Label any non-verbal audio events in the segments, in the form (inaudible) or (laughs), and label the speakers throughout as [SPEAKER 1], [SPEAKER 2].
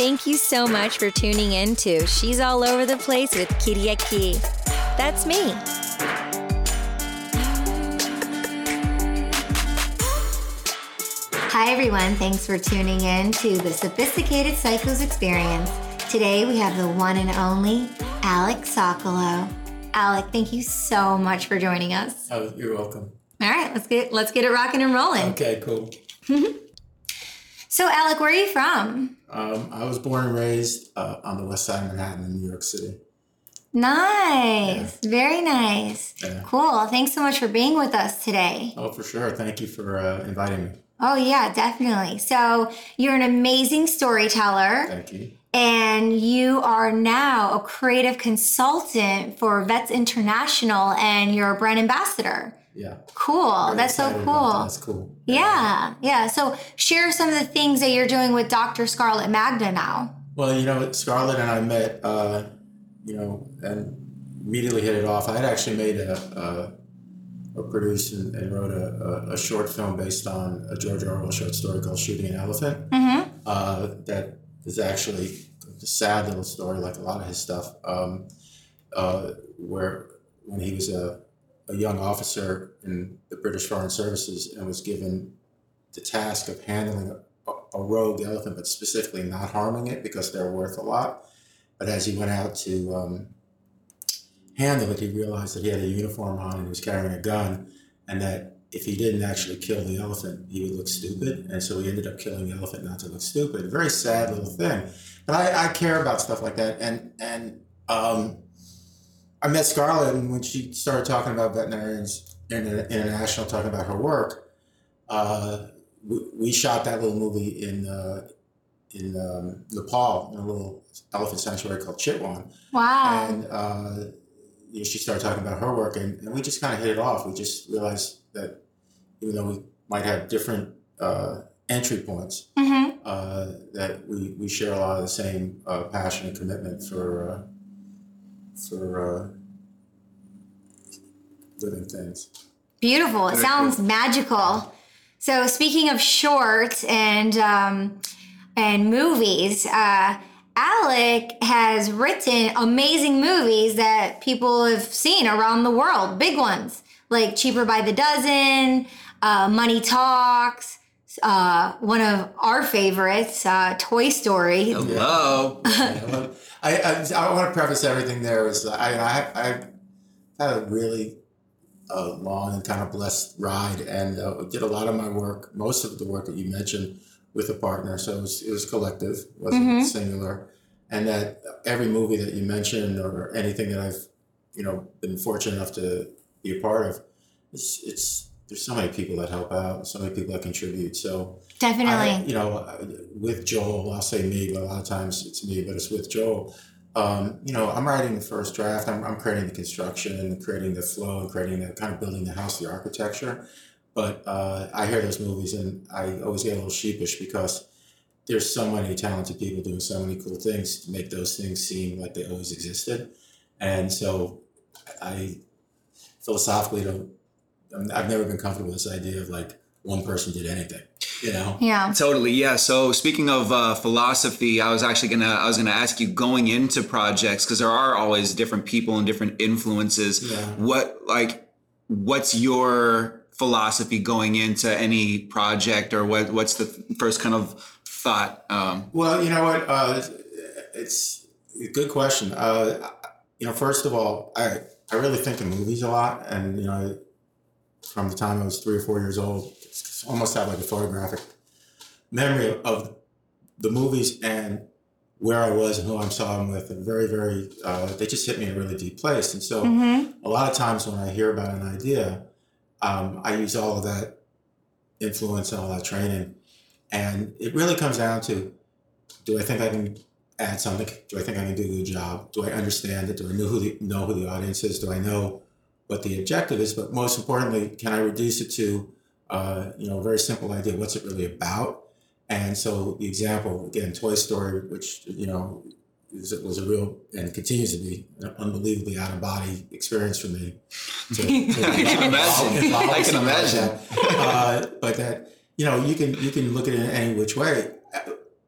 [SPEAKER 1] Thank you so much for tuning in to She's All Over the Place with Kitty Key. That's me. Hi, everyone. Thanks for tuning in to the Sophisticated Psychos Experience. Today we have the one and only Alec Sokolow. Alec, thank you so much for joining us.
[SPEAKER 2] Oh, you're welcome.
[SPEAKER 1] All right, let's get let's get it rocking and rolling.
[SPEAKER 2] Okay, cool. (laughs)
[SPEAKER 1] so, Alec, where are you from?
[SPEAKER 2] Um, I was born and raised uh, on the west side of Manhattan in New York City.
[SPEAKER 1] Nice, yeah. very nice.
[SPEAKER 2] Yeah.
[SPEAKER 1] Cool. Thanks so much for being with us today.
[SPEAKER 2] Oh, for sure. Thank you for uh, inviting me.
[SPEAKER 1] Oh, yeah, definitely. So, you're an amazing storyteller.
[SPEAKER 2] Thank you.
[SPEAKER 1] And you are now a creative consultant for Vets International and you're a brand ambassador.
[SPEAKER 2] Yeah.
[SPEAKER 1] Cool. Very That's so cool.
[SPEAKER 2] That's cool.
[SPEAKER 1] Yeah. yeah. So share some of the things that you're doing with Dr. Scarlett Magda now.
[SPEAKER 2] Well, you know, Scarlett and I met, uh, you know, and immediately hit it off. I had actually made a, a, a produced and, and wrote a, a, short film based on a George Orwell short story called Shooting an Elephant.
[SPEAKER 1] Mm-hmm.
[SPEAKER 2] Uh, that is actually a sad little story, like a lot of his stuff, um, uh, where when he was a a young officer in the British Foreign Services and was given the task of handling a, a rogue elephant, but specifically not harming it because they're worth a lot. But as he went out to um, handle it, he realized that he had a uniform on and he was carrying a gun, and that if he didn't actually kill the elephant, he would look stupid. And so he ended up killing the elephant not to look stupid. Very sad little thing. But I, I care about stuff like that. And and um, I met Scarlett, and when she started talking about veterinarians international, talking about her work, uh, we, we, shot that little movie in uh, in um, Nepal in a little elephant sanctuary called Chitwan.
[SPEAKER 1] Wow!
[SPEAKER 2] And uh, you know, she started talking about her work, and, and we just kind of hit it off. We just realized that even though we might have different uh, entry points,
[SPEAKER 1] mm-hmm.
[SPEAKER 2] Uh, that we, we share a lot of the same uh, passion and commitment for for uh, living things.
[SPEAKER 1] Beautiful. It sounds cool. magical. So speaking of shorts and um, and movies, uh, Alec has written amazing movies that people have seen around the world, big ones like Cheaper by the Dozen, uh, Money Talks. Uh, one of our favorites, uh, Toy Story.
[SPEAKER 3] Hello. (laughs)
[SPEAKER 2] I, I, I want to preface everything there is I, I, I had a really uh, long and kind of blessed ride and uh, did a lot of my work, most of the work that you mentioned with a partner. So it was, it was collective, wasn't mm-hmm. singular. And that every movie that you mentioned or anything that I've, you know, been fortunate enough to be a part of, it's, it's, there's so many people that help out, so many people that contribute. So
[SPEAKER 1] definitely, I,
[SPEAKER 2] you know, with Joel, I'll say me, but a lot of times it's me, but it's with Joel. Um, you know, I'm writing the first draft. I'm, I'm creating the construction and creating the flow and creating the kind of building the house, the architecture. But uh, I hear those movies and I always get a little sheepish because there's so many talented people doing so many cool things to make those things seem like they always existed. And so I philosophically don't I've never been comfortable with this idea of like one person did anything. You know?
[SPEAKER 1] Yeah.
[SPEAKER 3] Totally. Yeah. So speaking of uh, philosophy, I was actually gonna I was gonna ask you going into projects because there are always different people and different influences.
[SPEAKER 2] Yeah.
[SPEAKER 3] What like what's your philosophy going into any project or what what's the first kind of thought? Um,
[SPEAKER 2] well, you know what, uh, it's a good question. Uh, you know, first of all, I I really think in movies a lot, and you know from the time I was three or four years old. almost have like a photographic memory of the movies and where I was and who I saw them with, and very, very, uh, they just hit me in a really deep place. And so,
[SPEAKER 1] mm-hmm.
[SPEAKER 2] a lot of times when I hear about an idea, um, I use all of that influence and all that training, and it really comes down to: Do I think I can add something? Do I think I can do a good job? Do I understand it? Do I know who the know who the audience is? Do I know what the objective is, but most importantly, can I reduce it to uh, you know a very simple idea? What's it really about? And so the example again, Toy Story, which you know is, was a real and continues to be an unbelievably out of body experience for me.
[SPEAKER 3] To, to (laughs) I can imagine. I can imagine.
[SPEAKER 2] uh, but that you know you can you can look at it in any which way.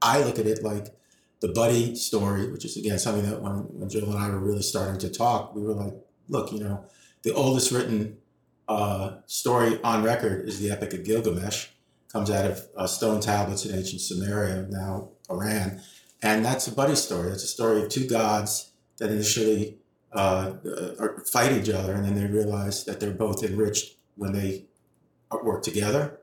[SPEAKER 2] I look at it like the buddy story, which is again something that when, when Joel and I were really starting to talk, we were like, look, you know, the oldest written uh, story on record is the Epic of Gilgamesh. Comes out of uh, stone tablets in ancient Sumeria, now Iran, and that's a buddy story. It's a story of two gods that initially uh, fight each other, and then they realize that they're both enriched when they work together.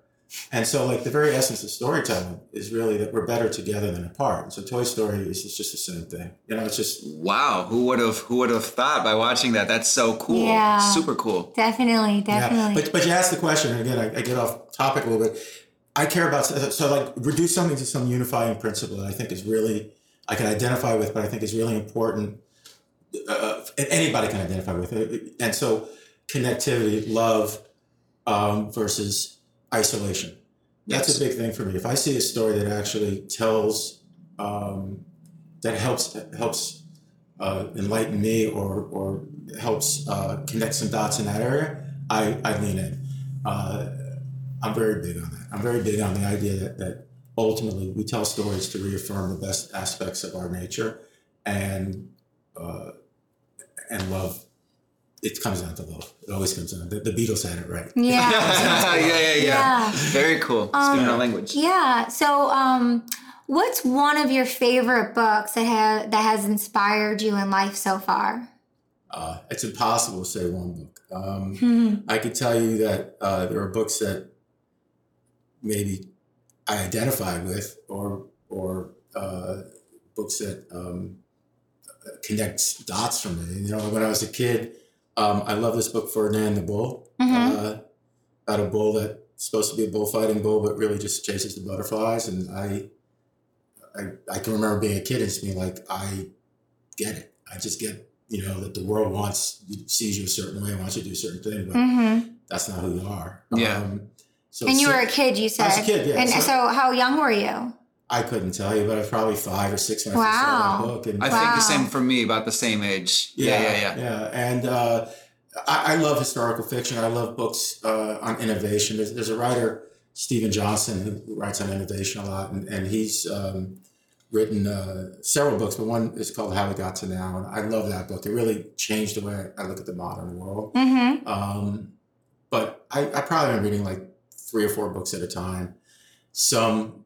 [SPEAKER 2] And so, like the very essence of storytelling is really that we're better together than apart. And so, Toy Story is it's just the same thing. You know, it's just
[SPEAKER 3] Wow, who would have who would have thought by watching that? That's so cool.
[SPEAKER 1] Yeah.
[SPEAKER 3] Super cool.
[SPEAKER 1] Definitely, definitely.
[SPEAKER 2] Yeah. But but you asked the question, and again, I, I get off topic a little bit. I care about so like reduce something to some unifying principle that I think is really I can identify with, but I think is really important. Uh, anybody can identify with it, and so connectivity, love um, versus isolation. That's
[SPEAKER 3] Yes.
[SPEAKER 2] a big thing for me. If I see a story that actually tells, um, that helps helps uh, enlighten me or or helps uh, connect some dots in that area, I, I lean in. Uh, I'm very big on that. I'm very big on the idea that, that ultimately we tell stories to reaffirm the best aspects of our nature and uh, and love. It comes down to love. It always comes down. The, the Beatles had it right.
[SPEAKER 1] yeah. (laughs)
[SPEAKER 3] yeah, yeah, (laughs) yeah,
[SPEAKER 1] Yeah.
[SPEAKER 3] Very cool.
[SPEAKER 1] Um,
[SPEAKER 3] Speaking our language.
[SPEAKER 1] Yeah. So, um, what's one of your favorite books that have that has inspired you in life so far?
[SPEAKER 2] Uh, it's impossible to say one book. Um, (laughs)
[SPEAKER 1] Hmm.
[SPEAKER 2] I could tell you that uh, there are books that maybe I identify with, or or uh, books that um, connect dots for me. You know, when I was a kid, um, I love this book Ferdinand the Bull,
[SPEAKER 1] Mhm.
[SPEAKER 2] uh, about a bull that's supposed to be a bullfighting bull, but really just chases the butterflies. And I, I, I can remember being a kid and just being like, I get it. I just get you know that the world wants sees you a certain way, wants you to do a certain thing, but
[SPEAKER 1] hmm
[SPEAKER 2] that's not who you are.
[SPEAKER 3] Yeah.
[SPEAKER 2] Um, so
[SPEAKER 1] And you
[SPEAKER 2] so-
[SPEAKER 1] were a kid, you said.
[SPEAKER 2] I was a kid, yeah.
[SPEAKER 1] And
[SPEAKER 2] So-
[SPEAKER 1] so, how young were you?
[SPEAKER 2] I couldn't tell you, but I was probably five or six when I first saw
[SPEAKER 1] Wow.
[SPEAKER 2] that book. And
[SPEAKER 3] I think
[SPEAKER 1] Wow.
[SPEAKER 3] the same for me, about the same age. Yeah, yeah, yeah.
[SPEAKER 2] yeah. And uh, I, I love historical fiction. I love books uh, on innovation. There's, there's a writer, Steven Johnson, who writes on innovation a lot, and, and he's um, written uh, several books, but one is called How We Got to Now. And I love that book. It really changed the way I look at the modern world.
[SPEAKER 1] Mm-hmm.
[SPEAKER 2] Um, but I, I probably am reading like three or four books at a time. Some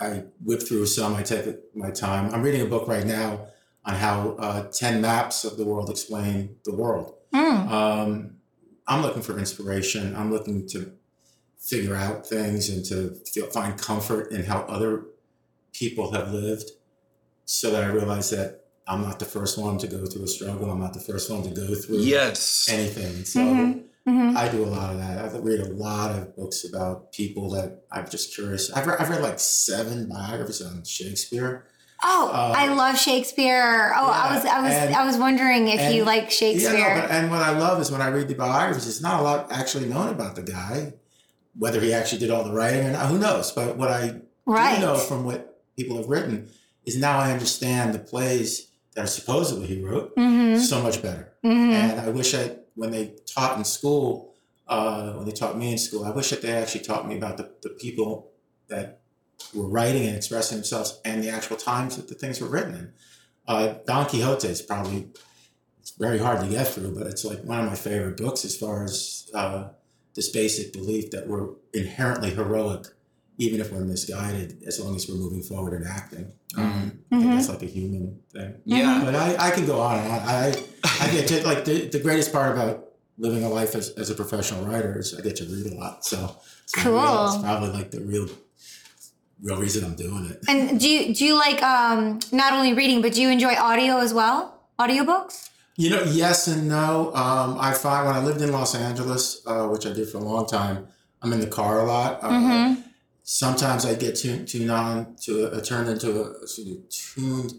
[SPEAKER 2] I whip through, some I take my time. I'm reading a book right now on how uh, 10 maps of the world explain the world.
[SPEAKER 1] Mm.
[SPEAKER 2] Um, I'm looking for inspiration. I'm looking to figure out things and to feel, find comfort in how other people have lived so that I realize that I'm not the first one to go through a struggle. I'm not the first one to go through
[SPEAKER 3] Yes.
[SPEAKER 2] anything. So
[SPEAKER 1] Mhm. Hmm
[SPEAKER 2] I do a lot of that. I read a lot of books about people that I'm just curious. I've read, I've read like seven biographies on Shakespeare.
[SPEAKER 1] Oh,
[SPEAKER 2] Uh,
[SPEAKER 1] I love Shakespeare. Oh, I was, I was,
[SPEAKER 2] and-
[SPEAKER 1] I was wondering if you like Shakespeare.
[SPEAKER 2] Yeah, no, but, and what I love is when I read the biographies, there's not a lot actually known about the guy. Whether he actually did all the writing or not, who knows? But what I
[SPEAKER 1] right.
[SPEAKER 2] do know from what people have written is now I understand the plays that are supposedly he wrote
[SPEAKER 1] Mm-hmm.
[SPEAKER 2] so much better.
[SPEAKER 1] Mm-hmm.
[SPEAKER 2] And I wish I, when they taught in school, uh, when they taught me in school, I wish that they actually taught me about the, the people that were writing and expressing themselves and the actual times that the things were written in. Uh, Don Quixote is probably it's very hard to get through, but it's like one of my favorite books as far as uh, this basic belief that we're inherently heroic, even if we're misguided, as long as we're moving forward and acting. Um, I think
[SPEAKER 1] Mhm.
[SPEAKER 2] that's like a human thing.
[SPEAKER 3] Yeah.
[SPEAKER 2] But I, I can go on and on. I, I (laughs) get to, like the, the greatest part about living a life as, as a professional writer is I get to read a lot. So it's, my real-
[SPEAKER 1] Cool.
[SPEAKER 2] it's probably like the real real reason I'm doing it.
[SPEAKER 1] And do you do you like um not only reading but do you enjoy audio as well? Audiobooks?
[SPEAKER 2] You know, yes and no. Um, I find when I lived in Los Angeles, uh, which I did for a long time, I'm in the car a lot. Uh,
[SPEAKER 1] Mhm.
[SPEAKER 2] Sometimes I get tuned, tuned on to a, turned into a me, tuned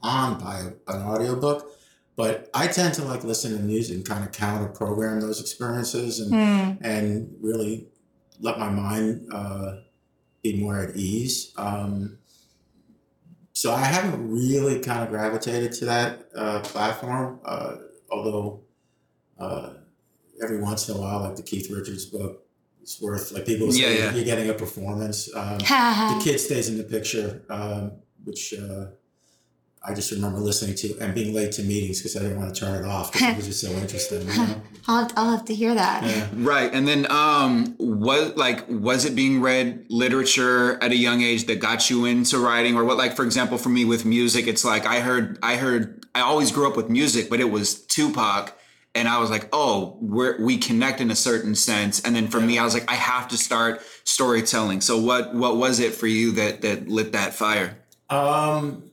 [SPEAKER 2] on by a, an audiobook. But I tend to like listen to music and kind of counter program those experiences and
[SPEAKER 1] Hmm.
[SPEAKER 2] and really let my mind uh, be more at ease. Um, so I haven't really kind of gravitated to that uh, platform, uh, although uh, every once in a while, like the Keith Richards book, it's worth like people say
[SPEAKER 3] Yeah, yeah.
[SPEAKER 2] you're getting a performance. Um, the kid stays in the picture. Um, which uh, I just remember listening to and being late to meetings because I didn't want to turn it off because it was just so interesting. You know? (laughs)
[SPEAKER 1] I'll, I'll have to hear that.
[SPEAKER 2] Yeah.
[SPEAKER 3] Right. And then um was like was it being read literature at a young age that got you into writing or what like for example for me with music it's like I heard I heard I always grew up with music but it was Tupac and I was like oh we're we connect in a certain sense and then for me I was like I have to start storytelling. So what what was it for you that that lit that fire?
[SPEAKER 2] Um,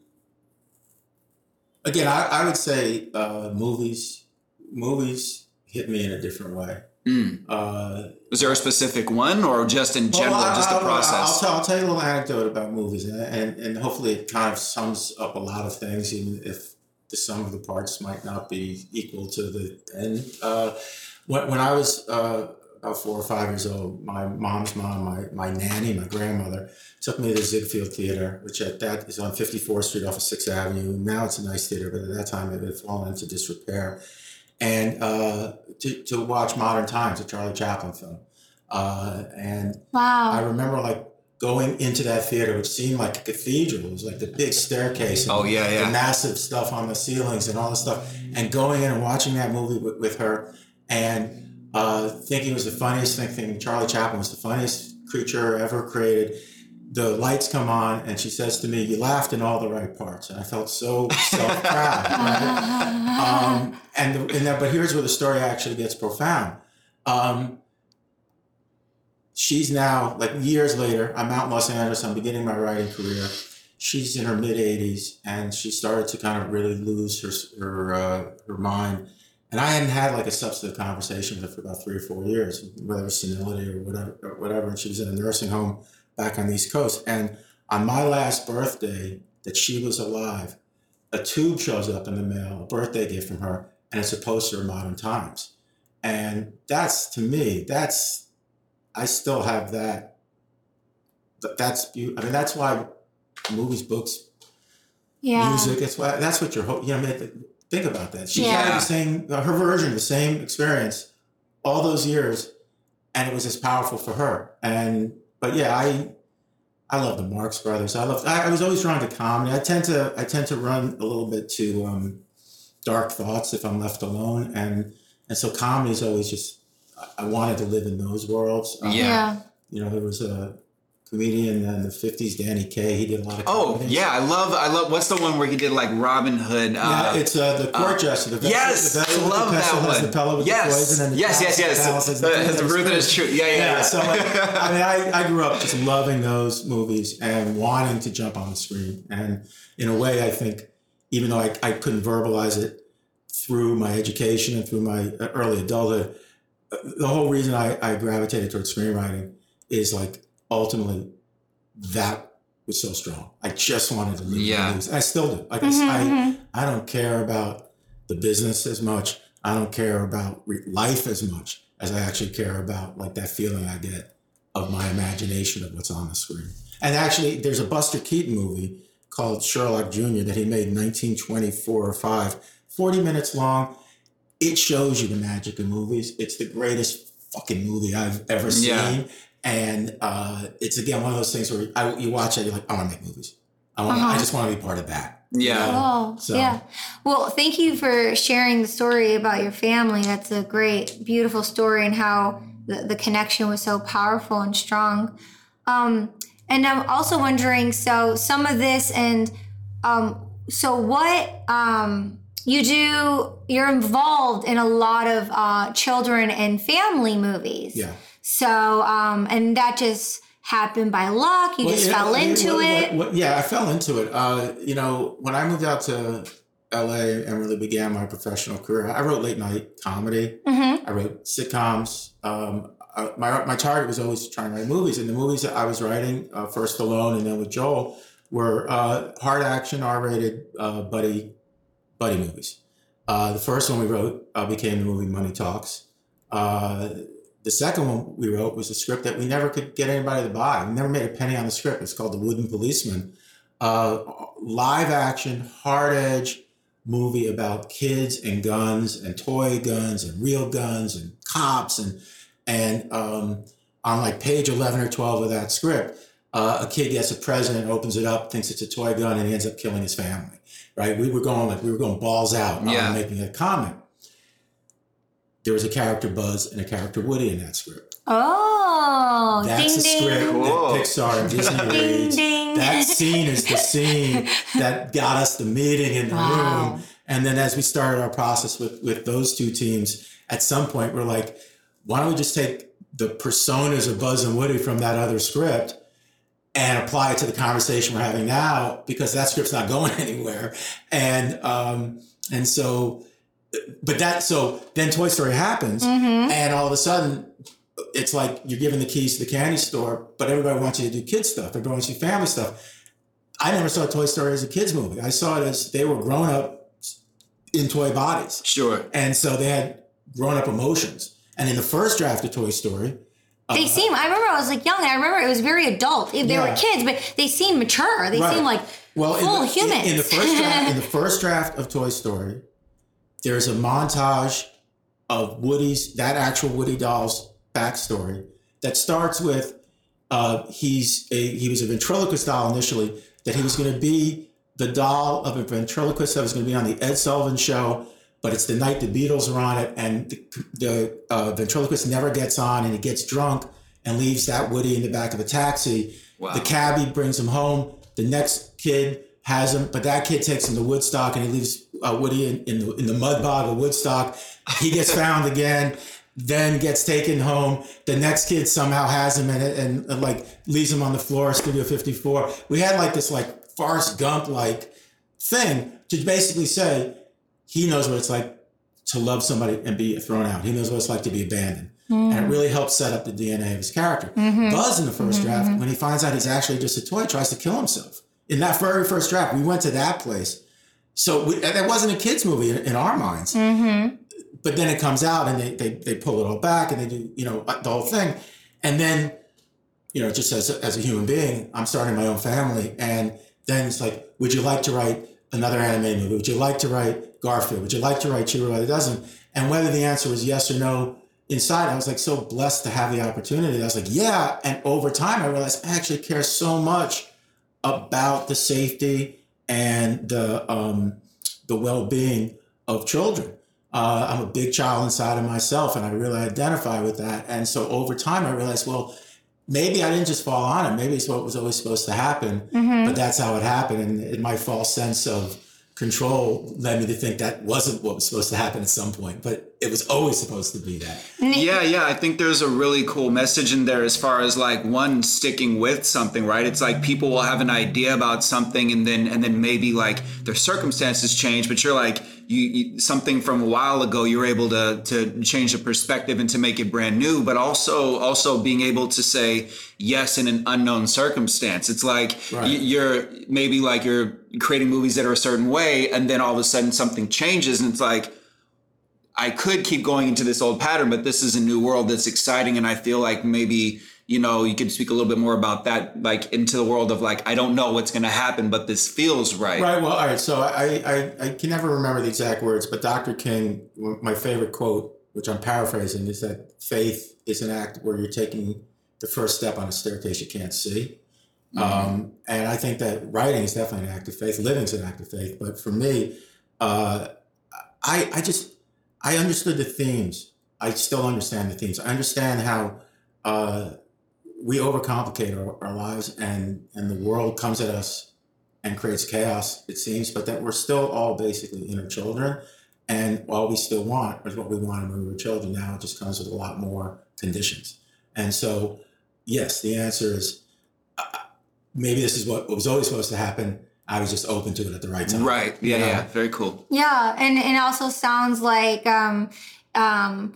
[SPEAKER 2] again, I, I would say uh, movies. Movies hit me in a different way.
[SPEAKER 3] Mm.
[SPEAKER 2] Uh,
[SPEAKER 3] Was there a specific one or just in general,
[SPEAKER 2] Well, I-
[SPEAKER 3] just the process?
[SPEAKER 2] I'll, tell, I'll tell you a little anecdote about movies, and, and, and hopefully it kind of sums up a lot of things, even if the sum of the parts might not be equal to the end. Uh, when, when I was uh, about four or five years old, my mom's mom, my, my nanny, my grandmother, took me to the Ziegfeld Theater, which at that is on 54th Street off of 6th Avenue. Now it's a nice theater, but at that time it had fallen into disrepair. And uh, to, to watch Modern Times, a Charlie Chaplin film. Uh, and I remember like going into that theater, which seemed like a cathedral. It was like the big staircase. And
[SPEAKER 3] Oh, yeah, yeah.
[SPEAKER 2] The massive stuff on the ceilings and all this stuff. And going in and watching that movie with, with her and uh, thinking it was the funniest thing, thinking Charlie Chaplin was the funniest creature ever created. The lights come on and she says to me, You laughed in all the right parts. And I felt so self proud. (laughs) right? um, and, the, and that, but here's where the story actually gets profound. Um, she's now like years later. I'm out in Los Angeles. I'm beginning my writing career. She's in her mid 80s, and she started to kind of really lose her her uh, her mind. And I hadn't had like a substantive conversation with her for about three or four years, whether senility or whatever, or whatever. And she was in a nursing home back on the East Coast. And on my last birthday, that she was alive, a tube shows up in the mail, a birthday gift from her, and it's a poster of Modern Times. And that's to me, that's I still have that. That's I mean, that's why movies, books,
[SPEAKER 1] Yeah.
[SPEAKER 2] music. It's why that's what you're hoping. You know, I mean, think about that. She had the same, uh, her version, the same experience, all those years, and it was as powerful for her. And but yeah, I I love the Marx Brothers. I love. I, I was always drawn to comedy. I tend to I tend to run a little bit to um, dark thoughts if I'm left alone, and and so comedy is always just. I- I wanted to live in those worlds. Um,
[SPEAKER 3] Yeah.
[SPEAKER 1] Yeah.
[SPEAKER 2] You know, there was a comedian in the '50s, Danny Kaye. He did a lot of.
[SPEAKER 3] Oh
[SPEAKER 2] comedies.
[SPEAKER 3] yeah, I love I love. What's the one where he did like Robin Hood?
[SPEAKER 2] Yeah,
[SPEAKER 3] Uh,
[SPEAKER 2] it's uh, the court
[SPEAKER 3] uh,
[SPEAKER 2] jester. The vessel,
[SPEAKER 3] yes,
[SPEAKER 2] the vessel
[SPEAKER 3] I love
[SPEAKER 2] the pestle
[SPEAKER 3] that
[SPEAKER 2] has
[SPEAKER 3] one.
[SPEAKER 2] the pellet with
[SPEAKER 3] yes,
[SPEAKER 2] the poison, and the
[SPEAKER 3] yes, yes, yes.
[SPEAKER 2] the palace has
[SPEAKER 3] The,
[SPEAKER 2] the
[SPEAKER 3] the, Ruth
[SPEAKER 2] that
[SPEAKER 3] is
[SPEAKER 2] is
[SPEAKER 3] true. Yeah, yeah, yeah.
[SPEAKER 2] So like, I mean, I, I grew up just loving those movies and wanting to jump on the screen. And in a way, I think, even though I, I couldn't verbalize it through my education and through my uh, early adulthood, uh, the whole reason I, I gravitated towards screenwriting is like ultimately that was so strong. I just wanted to live
[SPEAKER 3] Yeah.
[SPEAKER 2] the movies. I still do. Like I,
[SPEAKER 1] Mhm,
[SPEAKER 2] I,
[SPEAKER 1] mhm.
[SPEAKER 2] I don't care about the business as much. I don't care about re- life as much as I actually care about like that feeling I get of my imagination of what's on the screen. And actually, there's a Buster Keaton movie called Sherlock Jr. that he made in 1924 or 5, 40 minutes long. It shows you the magic of movies. It's the greatest fucking movie I've ever seen.
[SPEAKER 3] Yeah.
[SPEAKER 2] And uh, it's again one of those things where I, you watch it, you're like, I want to make movies. I want. I
[SPEAKER 1] Uh-huh.
[SPEAKER 2] just want to be part of that.
[SPEAKER 3] Yeah.
[SPEAKER 2] know?
[SPEAKER 1] Oh,
[SPEAKER 2] So-
[SPEAKER 1] yeah. Well, thank you for sharing the story about your family. That's a great, beautiful story and how the, the connection was so powerful and strong. Um, and I'm also wondering so, some of this, and um, so what um, you do, you're involved in a lot of uh, children and family movies.
[SPEAKER 2] Yeah.
[SPEAKER 1] So, um, and that just happened by luck. You
[SPEAKER 2] Well,
[SPEAKER 1] just
[SPEAKER 2] yeah,
[SPEAKER 1] fell into it.
[SPEAKER 2] yeah, I fell into it. Uh, you know, when I moved out to LA and really began my professional career, I wrote late night comedy.
[SPEAKER 1] mm-hmm.
[SPEAKER 2] I wrote sitcoms. Um, my my target was always trying to write movies, and the movies that I was writing, uh, first alone and then with Joel, were uh, hard action, R rated uh, buddy buddy movies. Uh, the first one we wrote uh, became the movie Money Talks. Uh, the second one we wrote was a script that we never could get anybody to buy. We never made a penny on the script. It's called The Wooden Policeman. Uh, live action, hard edge movie about kids and guns and toy guns and real guns and cops and and um, on like page 11 or 12 of that script uh, a kid gets a present, opens it up, thinks it's a toy gun, and he ends up killing his family. Right? We were going like we were going balls out, not
[SPEAKER 3] Yeah.
[SPEAKER 2] making a comment. There was a character Buzz and a character Woody in that script.
[SPEAKER 1] Oh,
[SPEAKER 2] That's
[SPEAKER 1] ding
[SPEAKER 2] the
[SPEAKER 1] ding.
[SPEAKER 2] script
[SPEAKER 3] Cool.
[SPEAKER 2] that Pixar and Disney
[SPEAKER 1] Ding
[SPEAKER 2] reads.
[SPEAKER 1] ding.
[SPEAKER 2] That scene is the scene that got us the meeting in the
[SPEAKER 1] Wow.
[SPEAKER 2] room. And then as we started our process with, with those two teams, at some point we're like, why don't we just take the personas of Buzz and Woody from that other script and apply it to the conversation we're having now because that script's not going (laughs) anywhere. And um, and so, but that so then Toy Story happens,
[SPEAKER 1] Mhm.
[SPEAKER 2] and all of a sudden it's like you're given the keys to the candy store, but everybody wants you to do kid stuff. Everybody wants you to do family stuff. I never saw Toy Story as a kids movie. I saw it as they were grown up in toy bodies.
[SPEAKER 3] Sure.
[SPEAKER 2] And so they had grown up emotions. And in the first draft of Toy Story,
[SPEAKER 1] They seem. I remember I was like young, and I remember it was very adult. If they
[SPEAKER 2] Yeah.
[SPEAKER 1] were kids, but they seemed mature. They
[SPEAKER 2] Right.
[SPEAKER 1] seem like
[SPEAKER 2] well,
[SPEAKER 1] full
[SPEAKER 2] in the,
[SPEAKER 1] humans.
[SPEAKER 2] In, in the first (laughs) draft, in the first draft of Toy Story, there's a montage of Woody's that actual Woody doll's backstory that starts with uh, he's a he was a ventriloquist doll initially that he was going to be the doll of a ventriloquist that was going to be on the Ed Sullivan show, but it's the night the Beatles are on it, and the, the uh, ventriloquist never gets on, and he gets drunk and leaves that Woody in the back of a taxi.
[SPEAKER 3] Wow.
[SPEAKER 2] The cabbie brings him home. The next kid has him, but that kid takes him to Woodstock, and he leaves uh, Woody in, in the in the mud bog of Woodstock. He gets (laughs) found again, then gets taken home. The next kid somehow has him and, and, and like leaves him on the floor, of Studio 54. We had like this like Forrest Gump like thing to basically say he knows what it's like to love somebody and be thrown out. He knows what it's like to be abandoned. And it hmm. really helps set up the DNA of his character. Mm-hmm. Buzz in the 1st mm-hmm. draft, when he finds out he's actually just a toy, tries to kill himself. In that very first draft, we went to that place. So we, that wasn't a kids movie in, in our minds.
[SPEAKER 1] Mm-hmm.
[SPEAKER 2] But then it comes out and they, they they pull it all back and they do you know the whole thing, and then you know just as a, as a human being, I'm starting my own family, and then it's like, would you like to write another anime movie? Would you like to write Garfield? Would you like to write Cheaper by the Dozen? And whether the answer was yes or no, inside I was like so blessed to have the opportunity. I was like, yeah. And over time, I realized I actually care so much about the safety and the um, the well being of children. Uh, I'm a big child inside of myself, and I really identify with that. And so over time, I realized, well, maybe I didn't just fall on it. Maybe it's what was always supposed to happen,
[SPEAKER 1] Mm-hmm.
[SPEAKER 2] but that's how it happened. And in my false sense of control led me to think that wasn't what was supposed to happen at some point, but it was always supposed to be that.
[SPEAKER 3] Yeah, yeah. I think there's a really cool message in there as far as like one sticking with something, right? It's like people will have an idea about something and then and then maybe like their circumstances change, but you're like you, you something from a while ago you were able to to change the perspective and to make it brand new, but also also being able to say yes in an unknown circumstance. It's like
[SPEAKER 2] Right.
[SPEAKER 3] y- you're maybe like you're creating movies that are a certain way and then all of a sudden something changes and it's like I could keep going into this old pattern, but this is a new world that's exciting. And I feel like maybe, you know, you could speak a little bit more about that, like into the world of like, I don't know what's going to happen, but this feels right.
[SPEAKER 2] Right. Well, all right. So I, I, I can never remember the exact words, but Dr. King, my favorite quote, which I'm paraphrasing, is that faith is an act where you're taking the first step on a staircase you can't see. Um, and I think that writing is definitely an act of faith. Living is an act of faith. But for me, uh, I, I just, I understood the themes. I still understand the themes. I understand how uh, we overcomplicate our, our lives and, and the world comes at us and creates chaos, it seems, but that we're still all basically inner children. And all we still want is what we wanted when we were children. Now it just comes with a lot more conditions. And so, yes, the answer is uh, maybe this is what was always supposed to happen. I was just open to it at the right time.
[SPEAKER 3] Right. Yeah.
[SPEAKER 2] You know?
[SPEAKER 3] Yeah. Very cool.
[SPEAKER 1] Yeah, and and it also sounds like um, um,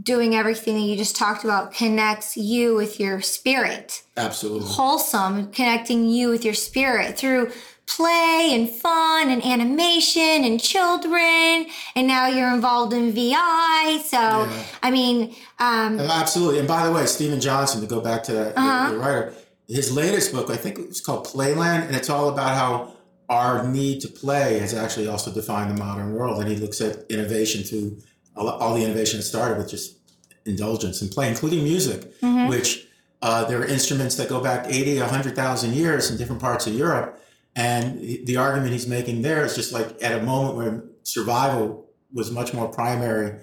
[SPEAKER 1] doing everything that you just talked about connects you with your spirit.
[SPEAKER 2] Absolutely.
[SPEAKER 1] Wholesome, connecting you with your spirit through play and fun and animation and children, and now you're involved in VI. So
[SPEAKER 2] Yeah.
[SPEAKER 1] I mean, um,
[SPEAKER 2] Absolutely. And by the way, Steven Johnson, to go back to that,
[SPEAKER 1] Uh-huh.
[SPEAKER 2] the, writer, his latest book, I think it's called Playland, and it's all about how our need to play has actually also defined the modern world. And he looks at innovation through all, all the innovation that started with just indulgence and play, including music,
[SPEAKER 1] mhm.
[SPEAKER 2] which uh, there are instruments that go back 80, 100,000 years in different parts of Europe. And the argument he's making there is just like at a moment where survival was much more primary,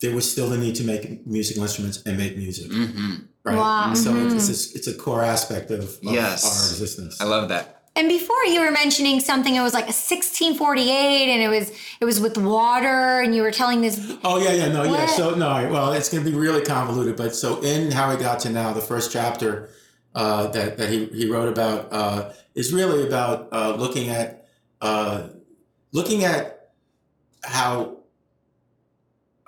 [SPEAKER 2] there was still the need to make musical instruments and make music.
[SPEAKER 3] hmm
[SPEAKER 2] Right.
[SPEAKER 1] Wow.
[SPEAKER 2] So
[SPEAKER 1] Mhm.
[SPEAKER 2] it's, it's, it's a core aspect of, of
[SPEAKER 3] Yes.
[SPEAKER 2] our existence.
[SPEAKER 3] I love that.
[SPEAKER 1] And before you were mentioning something, it was like a 1648, and it was it was with water, and you were telling this.
[SPEAKER 2] Oh yeah, yeah, no, yeah. So no, well, it's going to be really convoluted. But so in how we got to now, the first chapter uh, that that he, he wrote about uh, is really about uh, looking at uh, looking at how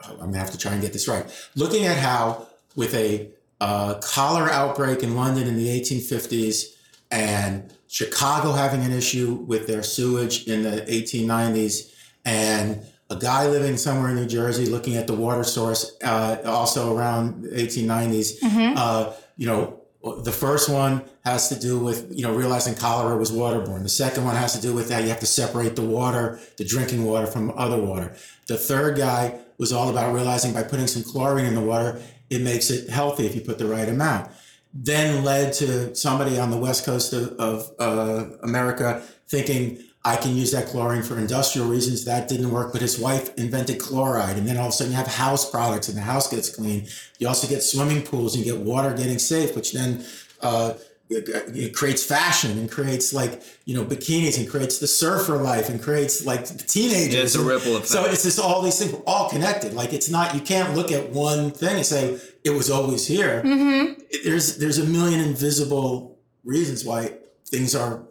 [SPEAKER 2] oh, I'm gonna have to try and get this right. Looking at how with a uh, cholera outbreak in London in the 1850s and Chicago having an issue with their sewage in the 1890s and a guy living somewhere in New Jersey looking at the water source, uh, also around the 1890s.
[SPEAKER 1] Mhm.
[SPEAKER 2] Uh, you know, the first one has to do with you know realizing cholera was waterborne. The second one has to do with that you have to separate the water, the drinking water, from other water. The third guy was all about realizing by putting some chlorine in the water, it makes it healthy if you put the right amount. Then led to somebody on the west coast of, of uh, America thinking I can use that chlorine for industrial reasons. That didn't work, but his wife invented chloride. And then all of a sudden you have house products and the house gets clean. You also get swimming pools and you get water getting safe, which then uh, it, it creates fashion and creates like, you know, bikinis and creates the surfer life and creates like teenagers.
[SPEAKER 3] Yeah, it's a ripple effect.
[SPEAKER 2] So it's just all these things all connected. Like it's not, you can't look at one thing and say it was always here.
[SPEAKER 1] Mm-hmm.
[SPEAKER 2] There's, there's a million invisible reasons why things are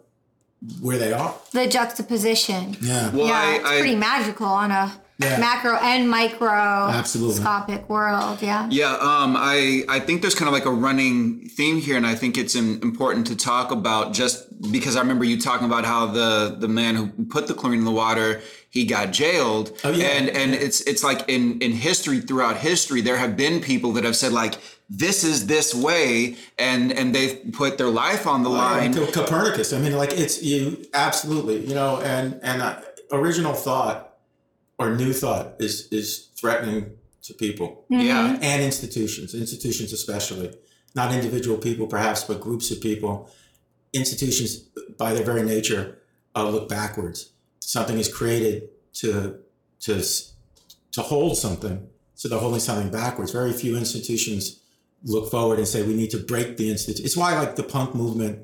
[SPEAKER 2] where they are.
[SPEAKER 1] The juxtaposition.
[SPEAKER 2] Yeah.
[SPEAKER 3] Well,
[SPEAKER 1] yeah,
[SPEAKER 3] I,
[SPEAKER 1] it's
[SPEAKER 3] I
[SPEAKER 1] pretty magical on a
[SPEAKER 2] Yeah.
[SPEAKER 1] macro and micro
[SPEAKER 2] Absolutely.
[SPEAKER 1] microscopic world. Yeah.
[SPEAKER 3] Yeah, um, I I think there's kind of like a running theme here, and I think it's important to talk about just because I remember you talking about how the the man who put the chlorine in the water he got jailed,
[SPEAKER 2] Oh, yeah.
[SPEAKER 3] and and it's it's like in in history throughout history there have been people that have said like this is this way, and and they've put their life on the line.
[SPEAKER 2] Like Copernicus. I mean, like it's you absolutely, you know, and and uh, original thought or new thought is is threatening to people
[SPEAKER 3] Yeah,
[SPEAKER 2] and institutions, institutions especially, not individual people perhaps, but groups of people. Institutions, by their very nature, uh, look backwards. Something is created to to to hold something, so they're holding something backwards. Very few institutions look forward and say we need to break the institute. It's why like the punk movement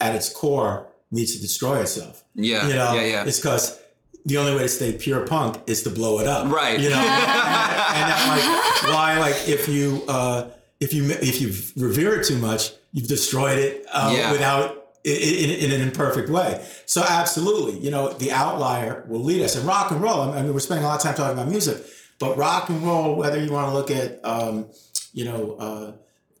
[SPEAKER 2] at its core needs to destroy itself.
[SPEAKER 3] yeah,
[SPEAKER 2] You know,
[SPEAKER 3] yeah, yeah.
[SPEAKER 2] it's because the only way to stay pure punk is to blow it up.
[SPEAKER 3] Right.
[SPEAKER 2] You know, (laughs) and, that, like why like if you uh, if you if you revere it too much, you've destroyed it uh,
[SPEAKER 3] Yeah.
[SPEAKER 2] without in, in, in an imperfect way. So absolutely, you know, the outlier will lead us. And rock and roll. I mean, we're spending a lot of time talking about music, but rock and roll, whether you want to look at, um, you know, uh,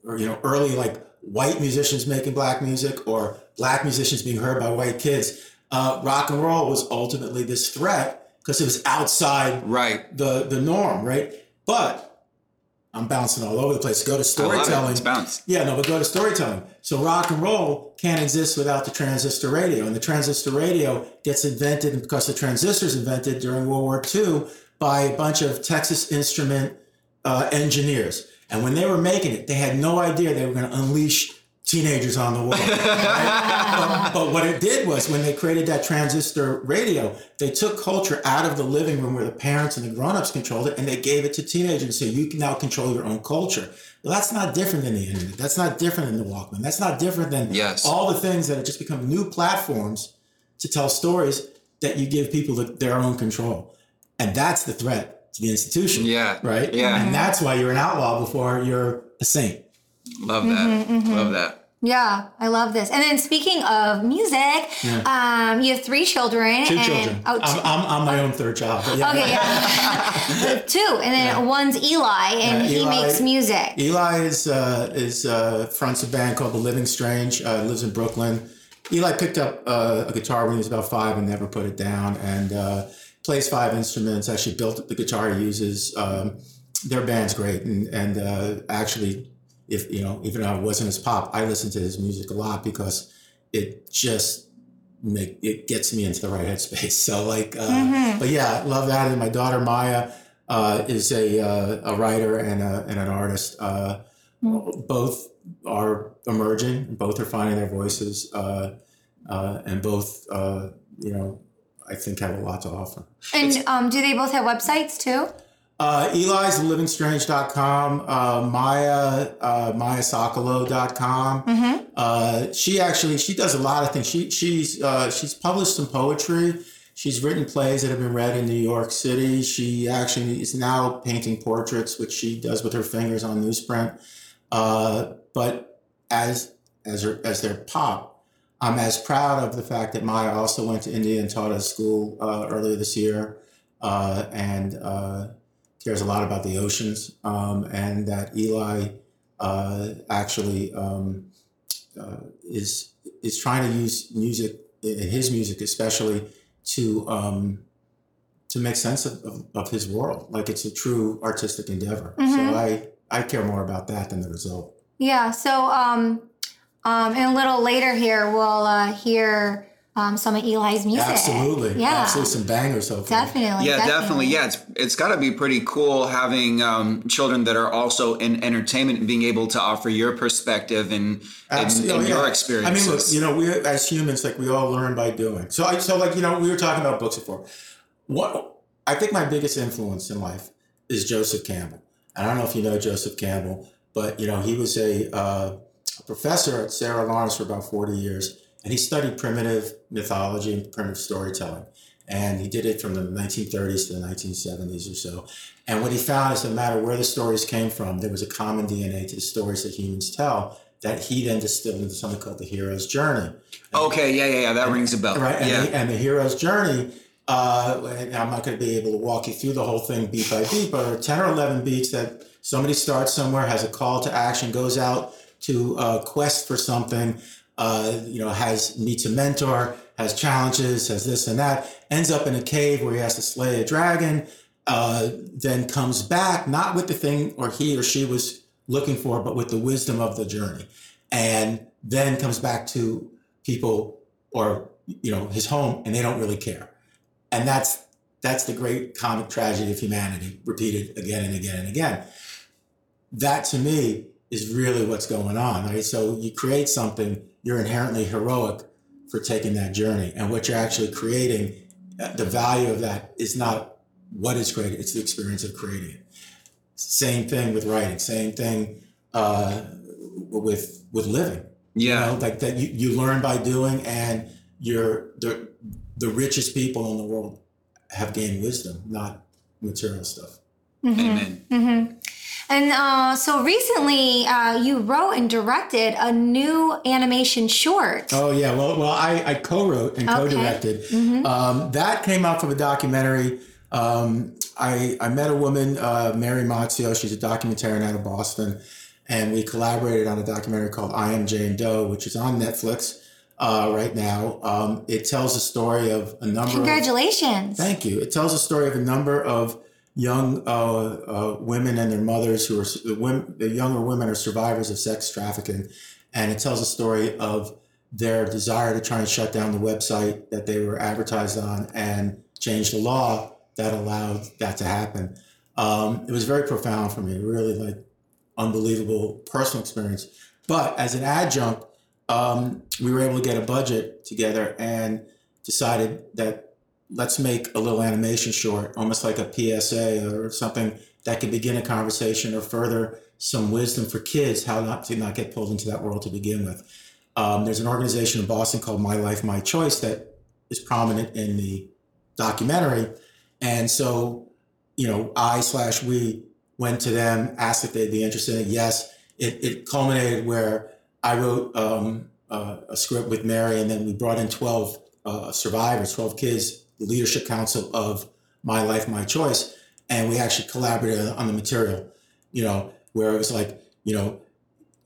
[SPEAKER 2] or you know, early like white musicians making black music or black musicians being heard by white kids, uh, rock and roll was ultimately this threat because it was outside
[SPEAKER 3] right.
[SPEAKER 2] the the norm, right? But I'm bouncing all over the place. Go to
[SPEAKER 3] love it.
[SPEAKER 2] storytelling.
[SPEAKER 3] It's.
[SPEAKER 2] Yeah, no, but go to storytelling. So rock and roll can't exist without the transistor radio. And the transistor radio gets invented because the transistors invented during World War II by a bunch of Texas Instrument uh, engineers. And when they were making it, they had no idea they were going to unleash teenagers on the world. right? (laughs) but, but what it did was when they created that transistor radio, they took culture out of the living room where the parents and the grown-ups controlled it and they gave it to teenagers So you can now control your own culture. Well, that's not different than the internet. That's not different than the Walkman. That's not different than
[SPEAKER 3] Yes.
[SPEAKER 2] all the things that have just become new platforms to tell stories that you give people the- their own control. And that's the threat to the institution.
[SPEAKER 3] Yeah.
[SPEAKER 2] Right?
[SPEAKER 3] Yeah.
[SPEAKER 2] And that's why you're an outlaw before you're a saint.
[SPEAKER 3] Love that.
[SPEAKER 1] Mm-hmm,
[SPEAKER 3] Love that.
[SPEAKER 1] Yeah, I love this. And then speaking of music, um, you have three children.
[SPEAKER 2] Two
[SPEAKER 1] and,
[SPEAKER 2] children.
[SPEAKER 1] Oh,
[SPEAKER 2] I'm, I'm, I'm my own third child. yeah.
[SPEAKER 1] okay, yeah. (laughs) two. And then
[SPEAKER 2] Yeah.
[SPEAKER 1] one's Eli, and
[SPEAKER 2] Yeah,
[SPEAKER 1] he
[SPEAKER 2] Eli-
[SPEAKER 1] makes music.
[SPEAKER 2] Eli is uh, is uh, fronts a band called The Living Strange. Uh, lives in Brooklyn. Eli picked up uh, a guitar when he was about five and never put it down, and uh, plays five instruments. Actually, built the guitar he uses. Um, their band's great, and and uh, actually, if you know, even though it wasn't his pop, I listen to his music a lot because it just make it gets me into the right headspace. (laughs) So like, uh, but yeah, love that. And my daughter Maya uh, is a uh, a writer and a, and an artist. Uh, Both are emerging. Both are finding their voices, uh, uh, and both, uh, you know, I think have a lot to offer.
[SPEAKER 1] And um, do they both have websites too?
[SPEAKER 2] Uh, Eli's livingstrange.com, uh, Maya, uh, MayaSokolow.com.
[SPEAKER 1] Mm-hmm.
[SPEAKER 2] Uh, she actually, she does a lot of things. She, she's, uh, she's published some poetry. She's written plays that have been read in New York City. She actually is now painting portraits, which she does with her fingers on newsprint. Uh, but as, as her, as their pop, I'm as proud of the fact that Maya also went to India and taught at a school, uh, earlier this year. Uh, and, uh, cares a lot about the oceans, um, and that Eli uh, actually um, uh, is is trying to use music, his music especially, to um, to make sense of, of, of, his world. Like it's a true artistic endeavor.
[SPEAKER 1] Mhm.
[SPEAKER 2] So I I care more about that than the result.
[SPEAKER 1] Yeah. So um, um, and a little later here, we'll uh, hear um, some of Eli's music.
[SPEAKER 2] Absolutely,
[SPEAKER 1] Yeah.
[SPEAKER 2] absolutely, some bangers. Hopefully,
[SPEAKER 1] Definitely.
[SPEAKER 3] yeah, definitely. Yeah, it's it's got to be pretty cool having um, children that are also in entertainment and being able to offer your perspective and, and, and
[SPEAKER 2] oh,
[SPEAKER 3] your
[SPEAKER 2] yeah.
[SPEAKER 3] experiences.
[SPEAKER 2] I mean, look, you know, we as humans, like we all learn by doing. So, I, so like you know, we were talking about books before. What I think my biggest influence in life is Joseph Campbell. And I don't know if you know Joseph Campbell, but you know, he was a, uh, a professor at Sarah Lawrence for about forty years, and he studied primitive mythology and primitive storytelling. And he did it from the 1930s to the 1970s or so. And what he found is no matter where the stories came from, there was a common DNA to the stories that humans tell that he then distilled into something called the hero's journey.
[SPEAKER 3] okay, yeah, yeah, yeah, that rings a bell.
[SPEAKER 2] Right. And,
[SPEAKER 3] yeah.
[SPEAKER 2] the, and the hero's journey, uh, and I'm not going to be able to walk you through the whole thing beat by beat, but there are 10 or 11 beats that somebody starts somewhere, has a call to action, goes out to a quest for something, uh, you know, has meets a mentor, has challenges, has this and that, ends up in a cave where he has to slay a dragon, uh, then comes back, not with the thing or he or she was looking for, but with the wisdom of the journey. And then comes back to people or, you know, his home and they don't really care. And that's that's the great comic tragedy of humanity, repeated again and again and again. That to me is really what's going on, right? So you create something, you're inherently heroic for taking that journey. And what you're actually creating, uh, the value of that is not what is created, it's the experience of creating it. Same thing with writing, same thing uh, with with living.
[SPEAKER 3] yeah.
[SPEAKER 2] You know, like that you, you learn by doing and you're the the richest people in the world have gained wisdom, not material stuff.
[SPEAKER 3] Amen.
[SPEAKER 1] hmm And uh, so recently, uh, you wrote and directed a new animation short.
[SPEAKER 2] Oh yeah, well, well, I, I co-wrote and
[SPEAKER 1] Okay.
[SPEAKER 2] co-directed.
[SPEAKER 1] Mhm.
[SPEAKER 2] Um, that came out from a documentary. Um, I I met a woman, uh, Mary Mazzio. She's a documentarian out of Boston, and we collaborated on a documentary called "I Am Jane Doe," which is on Netflix uh, right now. Um, it tells the story of a number. of
[SPEAKER 1] Congratulations.
[SPEAKER 2] Thank you. It tells the story of a number of young uh, uh, women and their mothers who are the, women, the younger women are survivors of sex trafficking, and it tells a story of their desire to try and shut down the website that they were advertised on and change the law that allowed that to happen. Um, it was very profound for me. Really, like unbelievable personal experience. But as an adjunct, um, we were able to get a budget together and decided that let's make a little animation short, almost like a PSA or something that could begin a conversation or further some wisdom for kids how not to not get pulled into that world to begin with. Um, there's an organization in Boston called My Life, My Choice that is prominent in the documentary, and so you know I slash we went to them, asked if they'd be interested. in it. Yes, it, it culminated where I wrote um, uh, a script with Mary, and then we brought in 12 uh, survivors, 12 kids, the leadership council of My Life, My Choice, and we actually collaborated on the material, you know, where it was like, you know,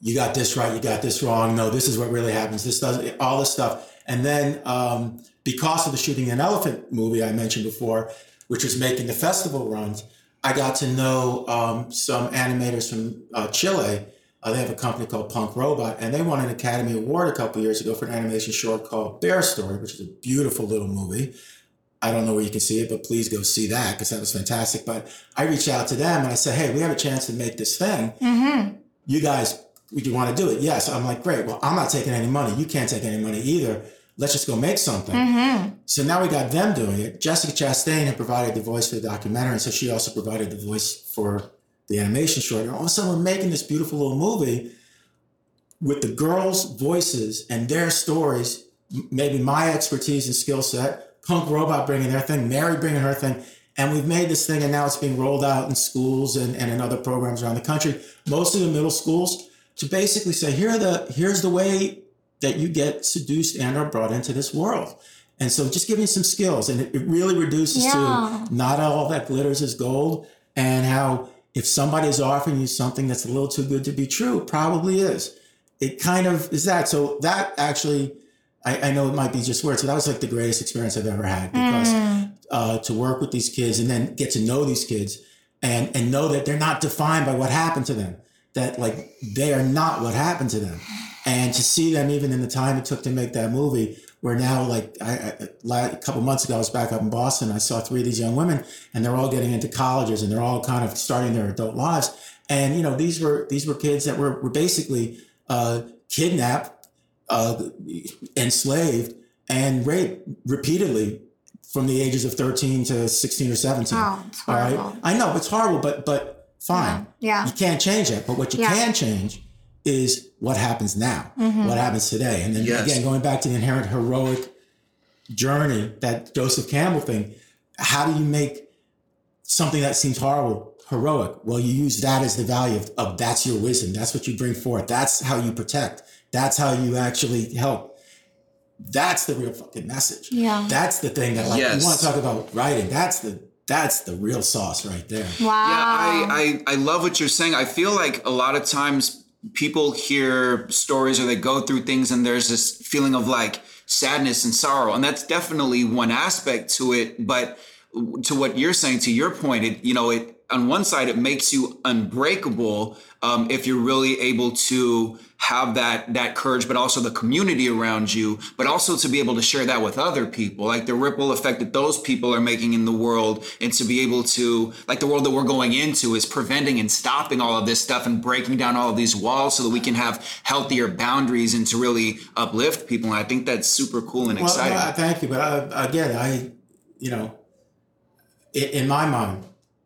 [SPEAKER 2] you got this right, you got this wrong. No, this is what really happens. This does all this stuff. And then um, because of the Shooting an Elephant movie I mentioned before, which was making the festival runs, I got to know um, some animators from uh, Chile. Uh, they have a company called Punkrobot, and they won an Academy Award a couple years ago for an animation short called Bear Story, which is a beautiful little movie. I don't know where you can see it, but please go see that because that was fantastic. But I reached out to them and I said, hey, we have a chance to make this thing.
[SPEAKER 1] Mm-hmm.
[SPEAKER 2] You guys would you want to do it? Yes. I'm like, great. Well, I'm not taking any money. You can't take any money either. Let's just go make something.
[SPEAKER 1] Mm-hmm.
[SPEAKER 2] So now we got them doing it. Jessica Chastain had provided the voice for the documentary, And so she also provided the voice for the animation short. And all of a sudden, we're making this beautiful little movie with the girls' voices and their stories, maybe my expertise and skill set, Punkrobot bringing their thing, Mary bringing her thing. And we've made this thing, and now it's being rolled out in schools and, and in other programs around the country, mostly the middle schools, to basically say, here are the here's the way that you get seduced and are brought into this world. And so just giving some skills, and it, it really reduces
[SPEAKER 1] Yeah.
[SPEAKER 2] to not all that glitters is gold, and how if somebody is offering you something that's a little too good to be true, probably is. It kind of is that. So that actually, I, I know it might be just words, but that was like the greatest experience I've ever had because
[SPEAKER 1] Mm.
[SPEAKER 2] uh, to work with these kids and then get to know these kids and and know that they're not defined by what happened to them. That like they are not what happened to them, and to see them even in the time it took to make that movie. Where now, like I, I a couple months ago, I was back up in Boston. I saw three of these young women, and they're all getting into colleges, and they're all kind of starting their adult lives. And you know, these were these were kids that were were basically uh, kidnapped, uh, enslaved, and raped repeatedly from the ages of 13 to 16 or 17.
[SPEAKER 1] Oh, it's
[SPEAKER 2] All right?
[SPEAKER 1] horrible.
[SPEAKER 2] I know it's horrible, but but fine.
[SPEAKER 1] Yeah.
[SPEAKER 2] You can't change it. But what you
[SPEAKER 1] Yeah.
[SPEAKER 2] can change is what happens now,
[SPEAKER 1] Mm-hmm.
[SPEAKER 2] what happens today. And then
[SPEAKER 3] Yes.
[SPEAKER 2] again, going back to the inherent heroic journey, that Joseph Campbell thing, how do you make something that seems horrible heroic? Well, you use that as the value of, of that's your wisdom. That's what you bring forth. That's how you protect. That's how you actually help. That's the real fucking message.
[SPEAKER 1] Yeah.
[SPEAKER 2] That's the thing that like
[SPEAKER 3] Yes.
[SPEAKER 2] you want to talk about writing. That's the that's the real sauce right there.
[SPEAKER 1] Wow.
[SPEAKER 3] Yeah, I, I I love what you're saying. I feel like a lot of times people hear stories or they go through things and there's this feeling of like sadness and sorrow, and that's definitely one aspect to it. But to what you're saying, to your point, it you know it on one side it makes you unbreakable um, if you're really able to have that that courage, but also the community around you, but also to be able to share that with other people, like the ripple effect that those people are making in the world, and to be able to like the world that we're going into is preventing and stopping all of this stuff and breaking down all of these walls so that we can have healthier boundaries and to really uplift people. And I think that's super cool and
[SPEAKER 2] Well,
[SPEAKER 3] exciting.
[SPEAKER 2] uh, thank you, but uh, again, I, you know, in, in my mind,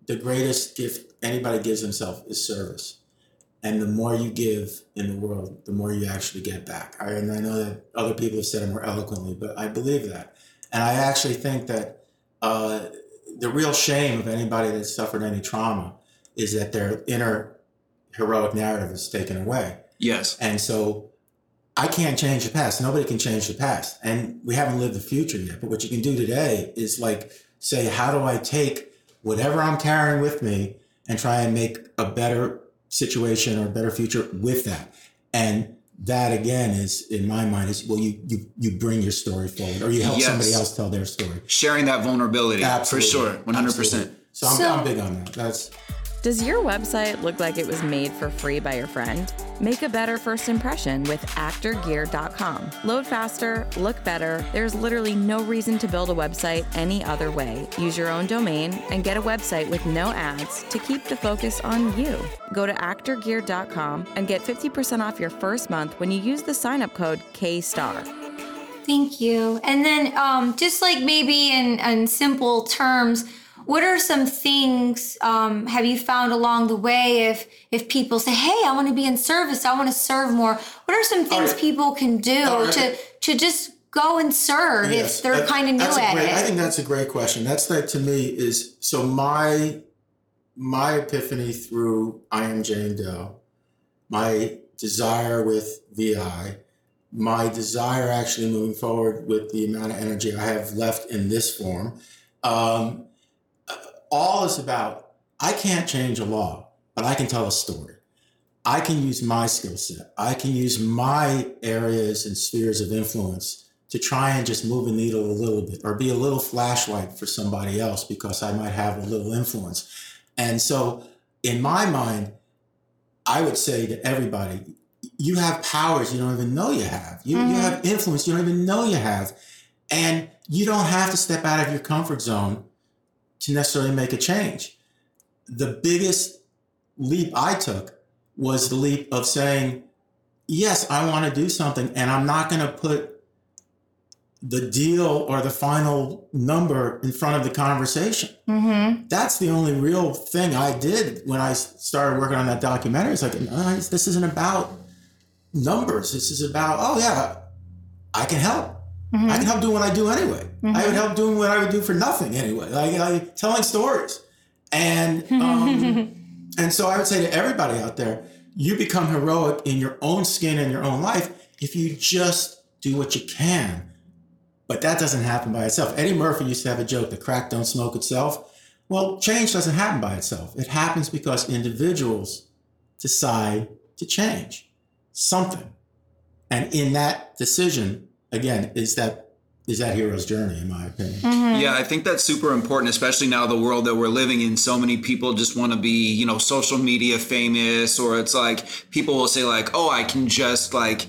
[SPEAKER 2] the greatest gift anybody gives himself is service, and the more you give in the world, the more you actually get back. I, and I know that other people have said it more eloquently, but I believe that, and I actually think that uh, the real shame of anybody that suffered any trauma is that their inner heroic narrative is taken away.
[SPEAKER 3] yes.
[SPEAKER 2] And so I can't change the past. Nobody can change the past. And we haven't lived the future yet. But what you can do today is like say, how do I take whatever I'm carrying with me and try and make a better situation or a better future with that? And that again is in my mind is well you you you bring your story forward or you help
[SPEAKER 3] Yes.
[SPEAKER 2] somebody else tell their story.
[SPEAKER 3] Sharing that vulnerability
[SPEAKER 2] Absolutely.
[SPEAKER 3] for sure, one hundred percent.
[SPEAKER 2] Absolutely. So I'm,
[SPEAKER 1] So-
[SPEAKER 2] I'm big on that. That's
[SPEAKER 4] Does your website look like it was made for free by your friend? Make a better first impression with actorgear.com. Load faster, look better. There's literally no reason to build a website any other way. Use your own domain and get a website with no ads to keep the focus on you. Go to actorgear.com and get 50% off your first month when you use the sign up code KSTAR.
[SPEAKER 1] Thank you. And then, um, just like maybe in, in simple terms, what are some things um, have you found along the way if if people say, "Hey, I want to be in service. I want to serve more." What are some things
[SPEAKER 2] right.
[SPEAKER 1] people can do
[SPEAKER 2] right.
[SPEAKER 1] to to just go and serve
[SPEAKER 2] Yes,
[SPEAKER 1] if they're
[SPEAKER 2] that-
[SPEAKER 1] kind of new at
[SPEAKER 2] great- I think that's a great question. That's that to me is so my my epiphany through I am Jane Doe, my desire with VI, my desire actually moving forward with the amount of energy I have left in this form. Um, all is about I can't change a law, but I can tell a story. I can use my skill set. I can use my areas and spheres of influence to try and just move a needle a little bit or be a little flashlight for somebody else because I might have a little influence. And so, in my mind, I would say to everybody, you have powers you don't even know you have. You, you
[SPEAKER 1] Mhm.
[SPEAKER 2] have influence you don't even know you have. And you don't have to step out of your comfort zone to necessarily make a change. The biggest leap I took was the leap of saying, yes, I want to do something, and I'm not going to put the deal or the final number in front of the conversation.
[SPEAKER 1] Mm-hmm.
[SPEAKER 2] That's the only real thing I did when I started working on that documentary. It's like, no, this isn't about numbers. This is about, oh yeah, I can help.
[SPEAKER 1] Mm-hmm.
[SPEAKER 2] I can help doing what I do anyway. I would help doing what I would do for nothing anyway, like, like telling stories. And (laughs) um, and so I would say to everybody out there, you become heroic in your own skin and your own life if you just do what you can. But that doesn't happen by itself. Eddie Murphy used to have a joke: "The crack don't smoke itself." Well, change doesn't happen by itself. It happens because individuals decide to change something, and in that decision, again, is that is that hero's journey, in my opinion. Mm-hmm.
[SPEAKER 3] Yeah, I think that's super important, especially now the world that we're living in. So many people just want to be, you know, social media famous, or it's like people will say like, "Oh, I can just like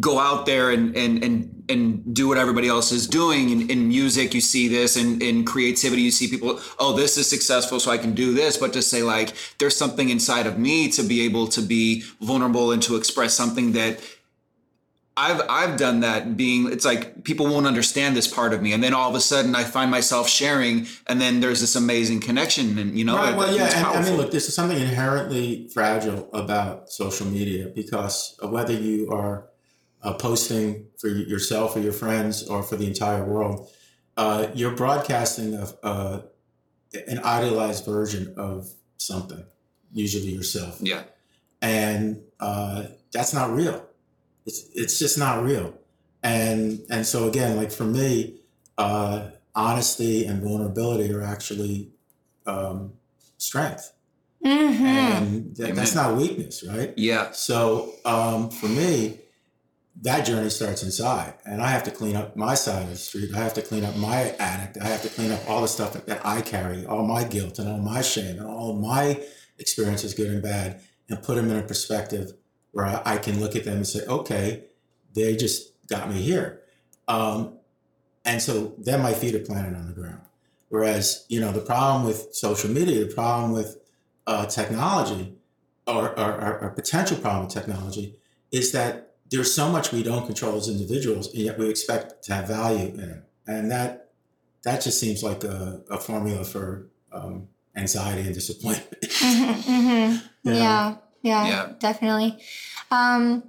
[SPEAKER 3] go out there and and and and do what everybody else is doing." In, in music, you see this, and in creativity, you see people, "Oh, this is successful, so I can do this." But to say like, there's something inside of me to be able to be vulnerable and to express something that I've I've done that being it's like people won't understand this part of me and then all of a sudden I find myself sharing and then there's this amazing connection and you know
[SPEAKER 2] Right. Well,
[SPEAKER 3] it-
[SPEAKER 2] yeah. And, I mean, look, this is something inherently fragile about social media because whether you are uh, posting for yourself or your friends or for the entire world, uh, you're broadcasting a, uh, an idealized version of something, usually yourself,
[SPEAKER 3] yeah
[SPEAKER 2] and uh, that's not real. It's it's just not real. And and so again, like for me, uh, honesty and vulnerability are actually um, strength,
[SPEAKER 1] Mm-hmm.
[SPEAKER 2] and that, that's not weakness, right?
[SPEAKER 3] yeah
[SPEAKER 2] So um, for me, that journey starts inside, and I have to clean up my side of the street. I have to clean up my addict. I have to clean up all the stuff that, that I carry, all my guilt and all my shame and all my experiences, good and bad, and put them in a perspective where I, can look at them and say, okay, they just got me here. Um, and so then my feet are planted on the ground. Whereas, you know, the problem with social media, the problem with uh, technology, or, or, or, potential problem with technology, is that there's so much we don't control as individuals, and yet we expect to have value in it. And that that just seems like a, a formula for um, anxiety and disappointment.
[SPEAKER 1] Mm-hmm. (laughs)
[SPEAKER 2] Yeah.
[SPEAKER 1] Yeah. Yeah,
[SPEAKER 3] Yeah.
[SPEAKER 1] definitely. Um,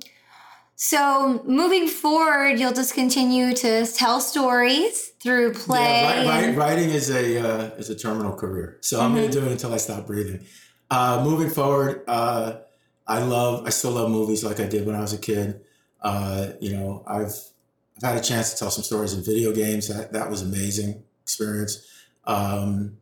[SPEAKER 1] so moving forward, you'll just continue to tell stories through play.
[SPEAKER 2] Yeah, wri-
[SPEAKER 1] and-
[SPEAKER 2] wri- writing is a uh, is a terminal career, so I'm going to do it until I stop breathing. Uh, moving forward, uh, I love I still love movies like I did when I was a kid. Uh, you know, I've I've had a chance to tell some stories in video games. That that was amazing experience. Um,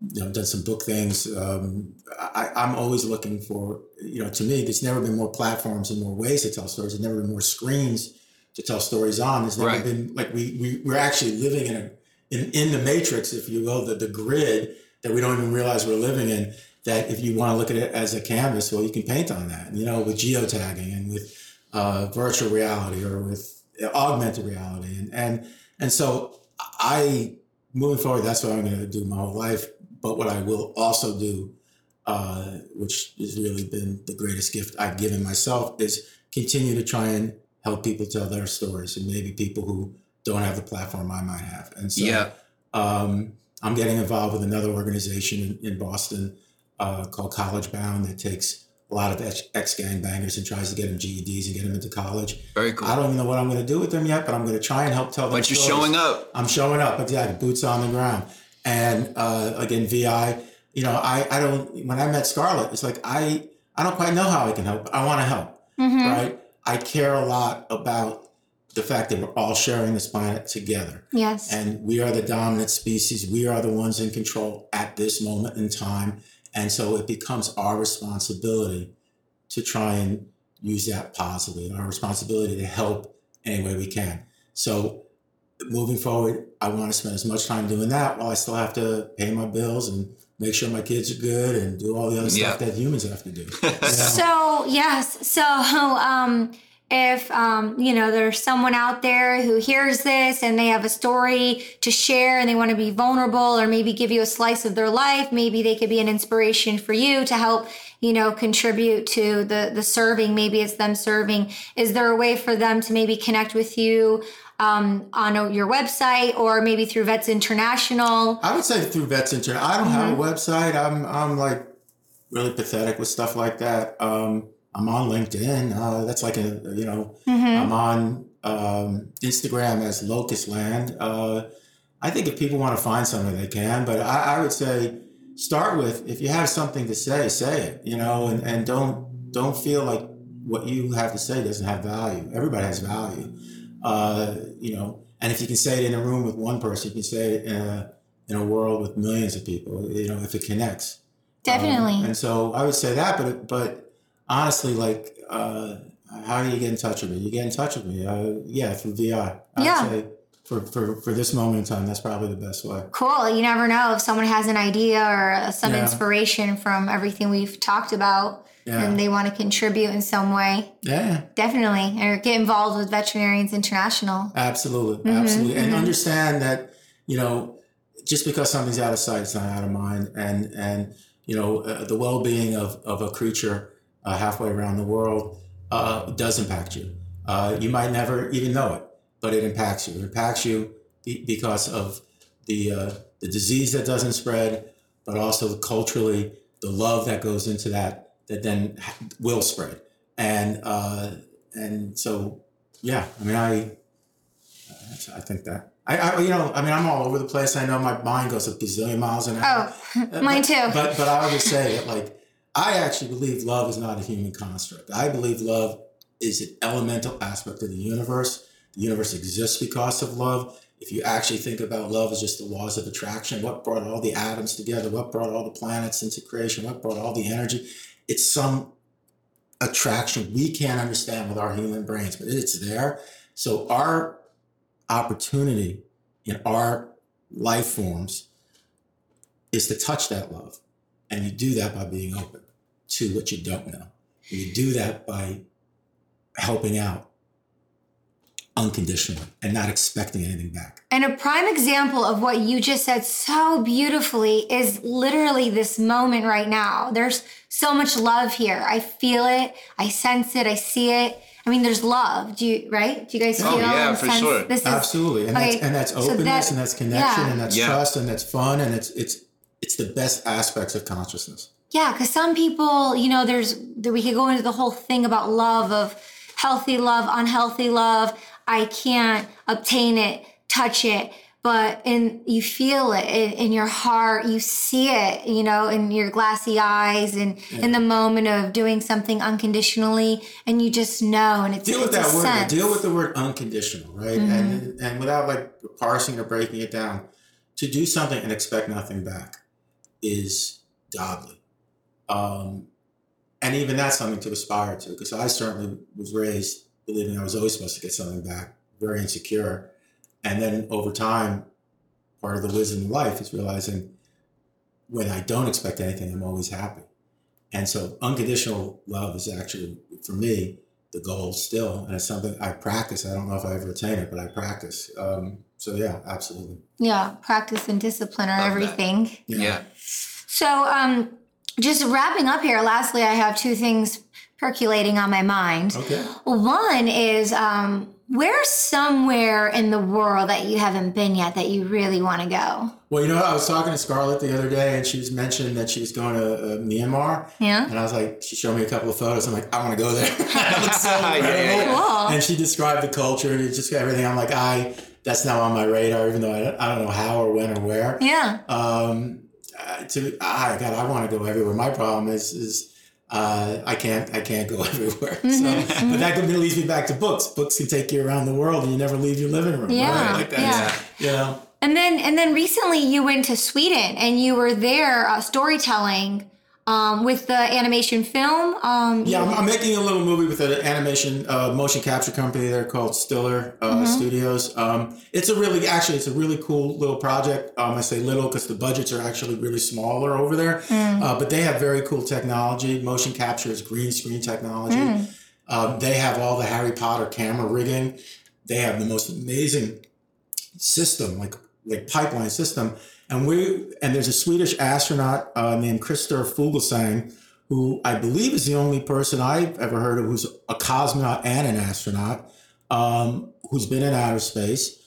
[SPEAKER 2] you know, done some book things. Um, I, I'm always looking for, you know, to me, there's never been more platforms and more ways to tell stories. There's never been more screens to tell stories on. There's never
[SPEAKER 3] Right.
[SPEAKER 2] been like we, we we're actually living in a in, in the matrix, if you will, the, the grid that we don't even realize we're living in. That if you want to look at it as a canvas, well, you can paint on that. You know, with geotagging and with uh, virtual reality or with augmented reality, and and and so I moving forward, that's what I'm going to do my whole life. But what I will also do, uh, which has really been the greatest gift I've given myself, is continue to try and help people tell their stories, and maybe people who don't have the platform I might have. And so,
[SPEAKER 3] Yeah.
[SPEAKER 2] um, I'm getting involved with another organization in, in Boston uh, called College Bound that takes a lot of ex gang bangers and tries to get them GEDs and get them into college.
[SPEAKER 3] very cool
[SPEAKER 2] I don't even know what I'm going to do with them yet, but I'm going to try and help tell them.
[SPEAKER 3] but you're showing up
[SPEAKER 2] I'm showing up, exactly, boots on the ground. And uh, again, VI, you know, I, I don't, when I met Scarlett, it's like, I, I don't quite know how I can help. I want to help,
[SPEAKER 1] Mhm.
[SPEAKER 2] right? I care a lot about the fact that we're all sharing this planet together.
[SPEAKER 1] Yes.
[SPEAKER 2] And we are the dominant species. We are the ones in control at this moment in time. And so it becomes our responsibility to try and use that positively, our responsibility to help any way we can. So moving forward, I want to spend as much time doing that while I still have to pay my bills and make sure my kids are good and do all the other
[SPEAKER 3] Yeah.
[SPEAKER 2] stuff that humans have to do. (laughs) You know?
[SPEAKER 1] So yes, so um, if um, you know there's someone out there who hears this and they have a story to share and they want to be vulnerable or maybe give you a slice of their life, maybe they could be an inspiration for you to help you know, contribute to the the serving. Maybe it's them serving. Is there a way for them to maybe connect with you um, on your website or maybe through Vets International?
[SPEAKER 2] I would say through Vets International. I don't have a website. I'm I'm like really pathetic with stuff like that. Um, I'm on LinkedIn. Uh, that's like a you know. I'm on um, Instagram as Locust Land. Uh, I think if people want to find something, they can. But I, I would say start with if you have something to say, say it. You know, and, and don't don't feel like what you have to say doesn't have value. Everybody has value. Uh, you know, and if you can say it in a room with one person, you can say it in a in a world with millions of people. You know, if it connects.
[SPEAKER 1] Definitely.
[SPEAKER 2] Um, and so I would say that, but but honestly, like, uh, how do you get in touch with me? You get in touch with me, uh, yeah, through VI. I
[SPEAKER 1] Yeah.
[SPEAKER 2] would say for, for for this moment in time, that's probably the best way.
[SPEAKER 1] Cool. You never know if someone has an idea or uh, some
[SPEAKER 2] Yeah.
[SPEAKER 1] inspiration from everything we've talked about
[SPEAKER 2] Yeah.
[SPEAKER 1] and they want to contribute in some way.
[SPEAKER 2] Yeah,
[SPEAKER 1] Definitely. Or get involved with Veterinarians International.
[SPEAKER 2] absolutely,
[SPEAKER 1] Mm-hmm,
[SPEAKER 2] absolutely, and understand that you know just because something's out of sight, it's not out of mind, and and you know uh, the well being of of a creature uh, halfway around the world uh, does impact you. Uh, you might never even know it, but it impacts you. It impacts you be- because of the uh, the disease that doesn't spread, but also culturally the love that goes into that that then will spread. And uh, and so yeah, I mean I I think that I, I you know I mean I'm all over the place. I know my mind goes a gazillion miles an hour.
[SPEAKER 1] Oh, (laughs) mine too.
[SPEAKER 2] But but I would say that like I actually believe love is not a human construct. I believe love is an elemental aspect of the universe. The universe exists because of love. If you actually think about love as just the laws of attraction, what brought all the atoms together, what brought all the planets into creation, what brought all the energy, it's some attraction we can't understand with our human brains, but it's there. So our opportunity in our life forms is to touch that love. And you do that by being open to what you don't know. You do that by helping out unconditionally and not expecting anything back.
[SPEAKER 1] And a prime example of what you just said so beautifully is literally this moment right now. There's so much love here. I feel it. I sense it. I see it. I mean, there's love. Do you right? Do you guys oh, feel?
[SPEAKER 3] Oh, yeah, for
[SPEAKER 1] sense
[SPEAKER 3] sure.
[SPEAKER 1] This is
[SPEAKER 2] Absolutely. And that's and that's
[SPEAKER 1] so
[SPEAKER 2] openness
[SPEAKER 1] that-
[SPEAKER 2] and that's connection
[SPEAKER 1] yeah.
[SPEAKER 2] and that's
[SPEAKER 3] Yeah.
[SPEAKER 2] trust and that's fun and it's it's it's the best aspects of consciousness.
[SPEAKER 1] Yeah, because some people, you know, there's there, we could go into the whole thing about love of healthy love, unhealthy love. I can't obtain it, touch it, but in you feel it in, in your heart, you see it, you know, in your glassy eyes, and in the moment of doing something unconditionally, and you just know, and it's
[SPEAKER 2] deal with
[SPEAKER 1] it's
[SPEAKER 2] that word.
[SPEAKER 1] sense.
[SPEAKER 2] Deal with the word unconditional, right?
[SPEAKER 1] Mm-hmm.
[SPEAKER 2] And and without like parsing or breaking it down, to do something and expect nothing back is godly. Um, and even that's something to aspire to, because I certainly was raised believing I was always supposed to get something back, very insecure. And then over time, part of the wisdom of life is realizing when I don't expect anything, I'm always happy. And so unconditional love is actually, for me, the goal still. And it's something I practice. I don't know if I ever attain it, but I practice. Um, so yeah, absolutely.
[SPEAKER 1] yeah, practice and discipline are
[SPEAKER 3] Love that.
[SPEAKER 1] everything.
[SPEAKER 3] Yeah.
[SPEAKER 1] So, um, just wrapping up here, lastly, I have two things percolating on my mind.
[SPEAKER 2] Okay.
[SPEAKER 1] One is um, where's somewhere in the world that you haven't been yet that you really want to go?
[SPEAKER 2] Well, you know, I was talking to Scarlett the other day, and she was mentioning that she was going to uh, Myanmar,
[SPEAKER 1] Yeah.
[SPEAKER 2] and I was like, she showed me a couple of photos. I'm like, I want to go there. (laughs) It looks so (laughs)
[SPEAKER 3] Yeah, yeah, yeah.
[SPEAKER 1] Cool.
[SPEAKER 2] And she described the culture and it's just everything. I'm like, I that's not on my radar, even though I don't, I don't know how or when or where.
[SPEAKER 1] Yeah.
[SPEAKER 2] Um, uh, to ah, God, I want to go everywhere. My problem is is uh, I can't I can't go (laughs) everywhere.
[SPEAKER 1] Mm-hmm,
[SPEAKER 2] So, but that could- leads me back to books. Books can take you around the world, and you never leave your living room.
[SPEAKER 1] Yeah,
[SPEAKER 2] right? like that.
[SPEAKER 1] yeah.
[SPEAKER 2] You know.
[SPEAKER 1] And then and then recently you went to Sweden and you were there uh, storytelling um, with the animation film. Um,
[SPEAKER 2] Yeah, I'm, I'm making a little movie with an animation uh, motion capture company. They're called Stiller uh,
[SPEAKER 1] Mm-hmm.
[SPEAKER 2] Studios. Um, it's a really, actually, it's a really cool little project. Um, I say little because the budgets are actually really smaller over there,
[SPEAKER 1] Mm.
[SPEAKER 2] uh, but they have very cool technology. Motion capture is green screen technology.
[SPEAKER 1] Mm.
[SPEAKER 2] Um, they have all the Harry Potter camera rigging. They have the most amazing system, like like pipeline system. And we and there's a Swedish astronaut uh, named Christer Fuglesang who I believe is the only person I've ever heard of who's a cosmonaut and an astronaut, um, who's been in outer space,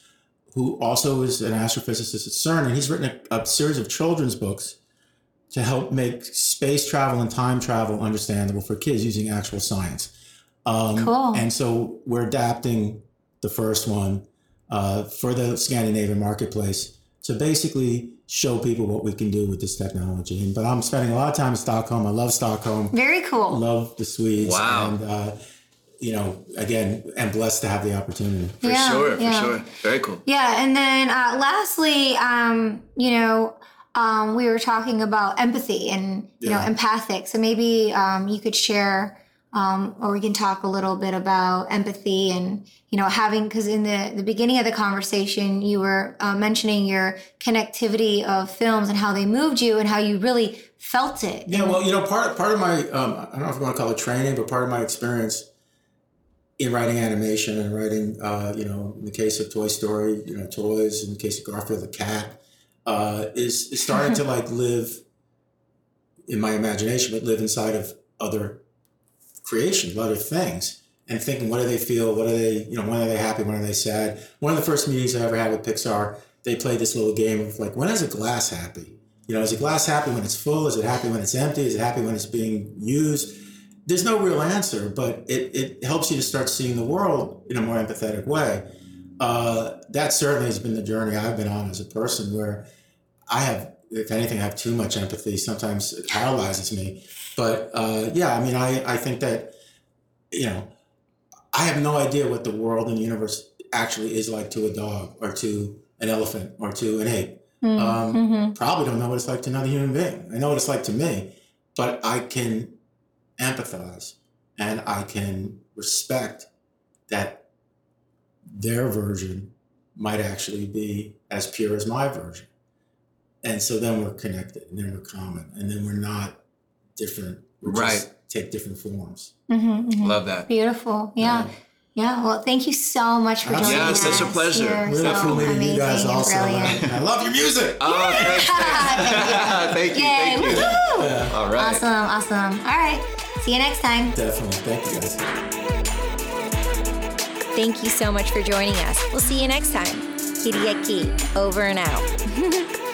[SPEAKER 2] who also is an astrophysicist at CERN, and he's written a, a series of children's books to help make space travel and time travel understandable for kids using actual science. Um,
[SPEAKER 1] Cool.
[SPEAKER 2] And so we're adapting the first one uh, for the Scandinavian marketplace to basically show people what we can do with this technology. And, but I'm spending a lot of time in Stockholm. I love Stockholm.
[SPEAKER 1] Very cool.
[SPEAKER 2] Love the Swedes.
[SPEAKER 3] Wow.
[SPEAKER 2] And, uh, you know, again, am blessed to have the opportunity.
[SPEAKER 3] For
[SPEAKER 1] Yeah,
[SPEAKER 3] sure, for
[SPEAKER 1] yeah.
[SPEAKER 3] sure. Very cool.
[SPEAKER 1] Yeah, and then uh, lastly, um, you know, um, we were talking about empathy and you know empathic. So maybe um, you could share, um, or we can talk a little bit about empathy and you know having because in the the beginning of the conversation you were uh, mentioning your connectivity of films and how they moved you and how you really felt it.
[SPEAKER 2] Yeah, well, you know, part part of my um, I don't know if you want to call it training, but part of my experience in writing animation and writing, uh, you know, in the case of Toy Story, you know, toys. In the case of Garfield the cat, uh, is, is starting to (laughs) like live in my imagination, but live inside of other creations, other things, and thinking, what do they feel? What are they? You know, when are they happy? When are they sad? One of the first meetings I ever had with Pixar, they played this little game of like, when is a glass happy? You know, is a glass happy when it's full? Is it happy when it's empty? Is it happy when it's being used? There's no real answer, but it, it helps you to start seeing the world in a more empathetic way. Uh, that certainly has been the journey I've been on as a person where I have, if anything, I have too much empathy. Sometimes it paralyzes me. But uh, yeah, I mean, I, I think that, you know, I have no idea what the world and the universe actually is like to a dog or to an elephant or to an ape. Um,
[SPEAKER 1] Mhm.
[SPEAKER 2] Probably don't know what it's like to another human being. I know what it's like to me, but I can empathize and I can respect that their version might actually be as pure as my version. And so then we're connected and then we're common and then we're not different. We just
[SPEAKER 3] Right.
[SPEAKER 2] take different forms.
[SPEAKER 1] Mhm, mhm.
[SPEAKER 3] Love that.
[SPEAKER 1] Beautiful. Yeah. Yeah. Well, thank you so much for joining
[SPEAKER 2] Yeah,
[SPEAKER 1] us.
[SPEAKER 3] it's such a pleasure.
[SPEAKER 1] You're
[SPEAKER 2] Really
[SPEAKER 1] so
[SPEAKER 2] cool
[SPEAKER 1] amazing
[SPEAKER 2] you guys also.
[SPEAKER 1] brilliant.
[SPEAKER 2] I love your music.
[SPEAKER 3] Oh, thanks, thanks. (laughs) thank you.
[SPEAKER 1] Yay.
[SPEAKER 3] Thank you.
[SPEAKER 2] Yeah,
[SPEAKER 3] All right.
[SPEAKER 1] Awesome. Awesome. All right. See you next time.
[SPEAKER 2] definitely. Thank you guys.
[SPEAKER 4] Thank you so much for joining us. We'll see you next time. Kiriaki, over and out. (laughs)